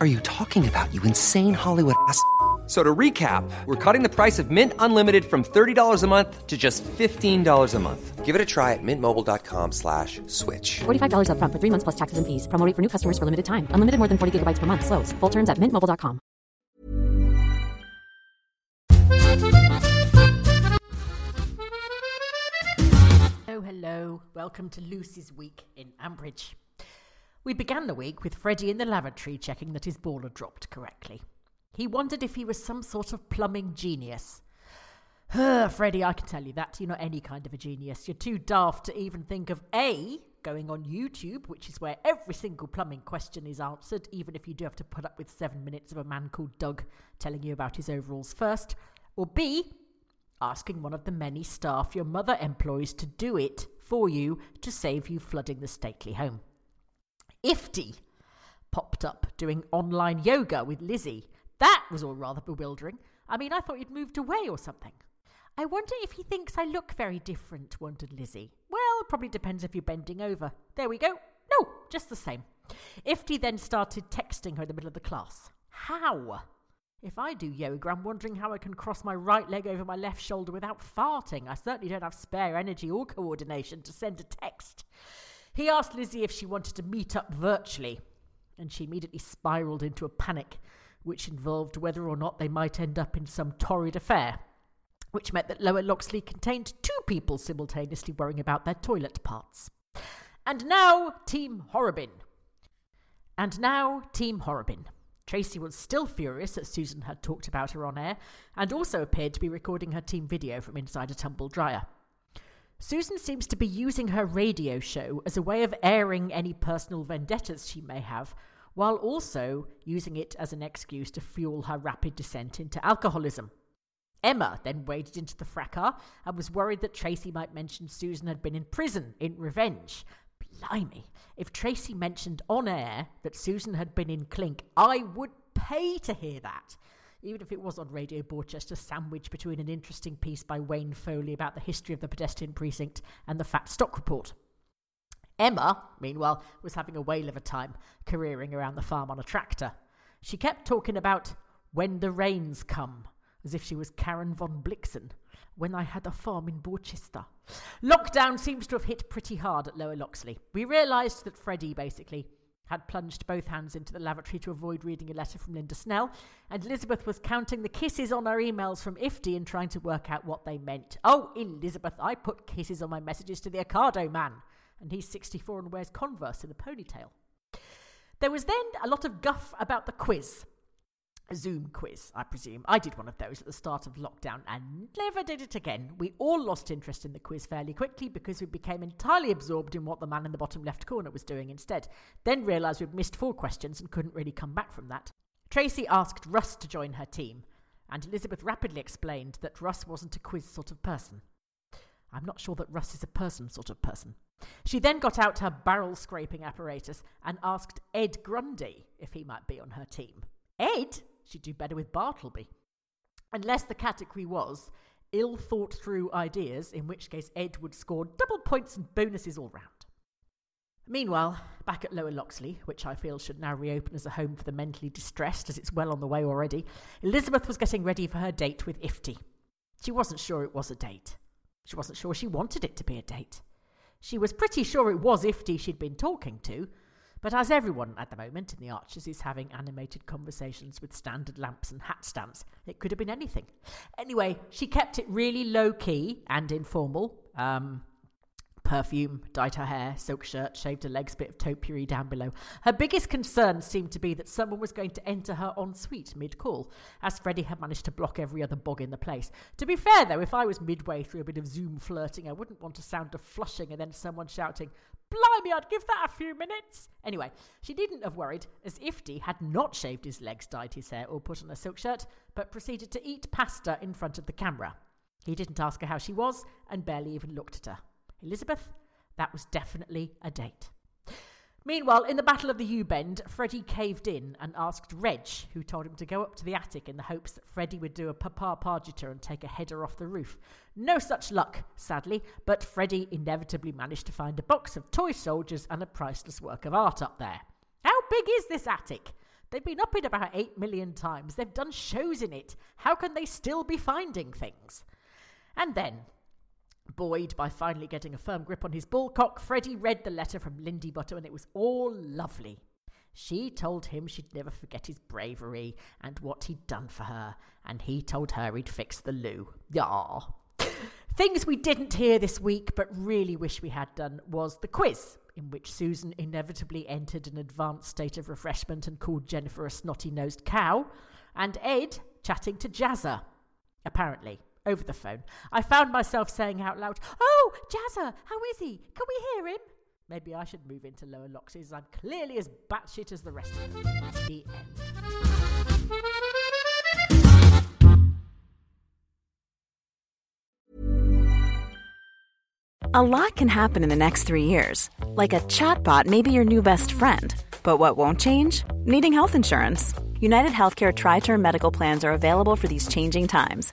are you talking about, you insane Hollywood ass? So to recap, we're cutting the price of Mint Unlimited from $30 a month to just $15 a month. Give it a try at mintmobile.com slash switch. $45 upfront for three months plus taxes and fees. Promo rate for new customers for limited time. Unlimited more than 40 gigabytes per month. Slows. Full terms at mintmobile.com. Hello, hello. Welcome to Lucy's Week in Ambridge. We began the week with Freddie in the lavatory checking that his ball had dropped correctly. He wondered if he was some sort of plumbing genius. Freddie, I can tell you that. You're not any kind of a genius. You're too daft to even think of A, going on YouTube, which is where every single plumbing question is answered, even if you do have to put up with seven minutes of a man called Doug telling you about his overalls first, or B, asking one of the many staff your mother employs to do it for you to save you flooding the stately home. Ifty popped up doing online yoga with Lizzie. That was all rather bewildering. I mean, I thought you'd moved away or something. I wonder if he thinks I look very different, wondered Lizzie. Well, probably depends if you're bending over. There we go. No, just the same. Ifty then started texting her in the middle of the class. How? If I do yoga, I'm wondering how I can cross my right leg over my left shoulder without farting. I certainly don't have spare energy or coordination to send a text. He asked Lizzie if she wanted to meet up virtually, and she immediately spiraled into a panic, which involved whether or not they might end up in some torrid affair, which meant that Lower Loxley contained two people simultaneously worrying about their toilet parts. And now, Team Horrobin. And now, Team Horrobin. Tracy was still furious that Susan had talked about her on air, and also appeared to be recording her team video from inside a tumble dryer. Susan seems to be using her radio show as a way of airing any personal vendettas she may have, while also using it as an excuse to fuel her rapid descent into alcoholism. Emma then waded into the fracas and was worried that Tracy might mention Susan had been in prison in revenge. Blimey, if Tracy mentioned on air that Susan had been in Clink, I would pay to hear that. Even if it was on Radio Borchester, sandwiched between an interesting piece by Wayne Foley about the history of the pedestrian precinct and the Fat Stock Report. Emma, meanwhile, was having a whale of a time careering around the farm on a tractor. She kept talking about when the rains come, as if she was Karen von Blixen, when I had a farm in Borchester. Lockdown seems to have hit pretty hard at Lower Loxley. We realised that Freddie, basically, had plunged both hands into the lavatory to avoid reading a letter from Lynda Snell, and Elizabeth was counting the kisses on her emails from Ifty and trying to work out what they meant. Oh, Elizabeth, I put kisses on my messages to the Ocado man, and he's 64 and wears Converse in a ponytail. There was then a lot of guff about the quiz. Zoom quiz, I presume. I did one of those at the start of lockdown and never did it again. We all lost interest in the quiz fairly quickly because we became entirely absorbed in what the man in the bottom left corner was doing instead. Then realised we'd missed four questions and couldn't really come back from that. Tracy asked Russ to join her team, and Elizabeth rapidly explained that Russ wasn't a quiz sort of person. I'm not sure that Russ is a person sort of person. She then got out her barrel scraping apparatus and asked Ed Grundy if he might be on her team. Ed? She'd do better with Bartleby. Unless the category was ill thought through ideas, in which case Ed would score double points and bonuses all round. Meanwhile, back at Lower Loxley, which I feel should now reopen as a home for the mentally distressed, as it's well on the way already, Elizabeth was getting ready for her date with Ifty. She wasn't sure it was a date. She wasn't sure she wanted it to be a date. She was pretty sure it was Ifty she'd been talking to, but as everyone at the moment in the Archers is having animated conversations with standard lamps and hat stamps, it could have been anything. Anyway, she kept it really low key and informal. Um, perfume, dyed her hair, silk shirt, shaved her legs, bit of topiary down below. Her biggest concern seemed to be that someone was going to enter her ensuite mid call, as Freddie had managed to block every other bog in the place. To be fair, though, if I was midway through a bit of Zoom flirting, I wouldn't want a sound of flushing and then someone shouting, Blimey, I'd give that a few minutes. Anyway, she needn't have worried, as Ifty had not shaved his legs, dyed his hair, or put on a silk shirt, but proceeded to eat pasta in front of the camera. He didn't ask her how she was, and barely even looked at her. Elizabeth, that was definitely a date. Meanwhile, in the Battle of the U Bend, Freddie caved in and asked Reg, who told him to go up to the attic in the hopes that Freddie would do a papa Pargetter and take a header off the roof. No such luck, sadly, but Freddie inevitably managed to find a box of toy soldiers and a priceless work of art up there. How big is this attic? They've been up it about eight million times. They've done shows in it. How can they still be finding things? And then, Buoyed by finally getting a firm grip on his ballcock, Freddie read the letter from Lindy Butter and it was all lovely. She told him she'd never forget his bravery and what he'd done for her, and he told her he'd fix the loo. Ah. Things we didn't hear this week but really wish we had done was the quiz, in which Susan inevitably entered an advanced state of refreshment and called Jennifer a snotty nosed cow, and Ed chatting to Jazzer. Apparently over the phone. I found myself saying out loud, Oh, Jazzer, how is he? Can we hear him? Maybe I should move into lower Loxes. I'm clearly as batshit as the rest of them. The end. A lot can happen in the next three years. Like a chatbot may be your new best friend. But what won't change? Needing health insurance. United Healthcare Tri Term Medical Plans are available for these changing times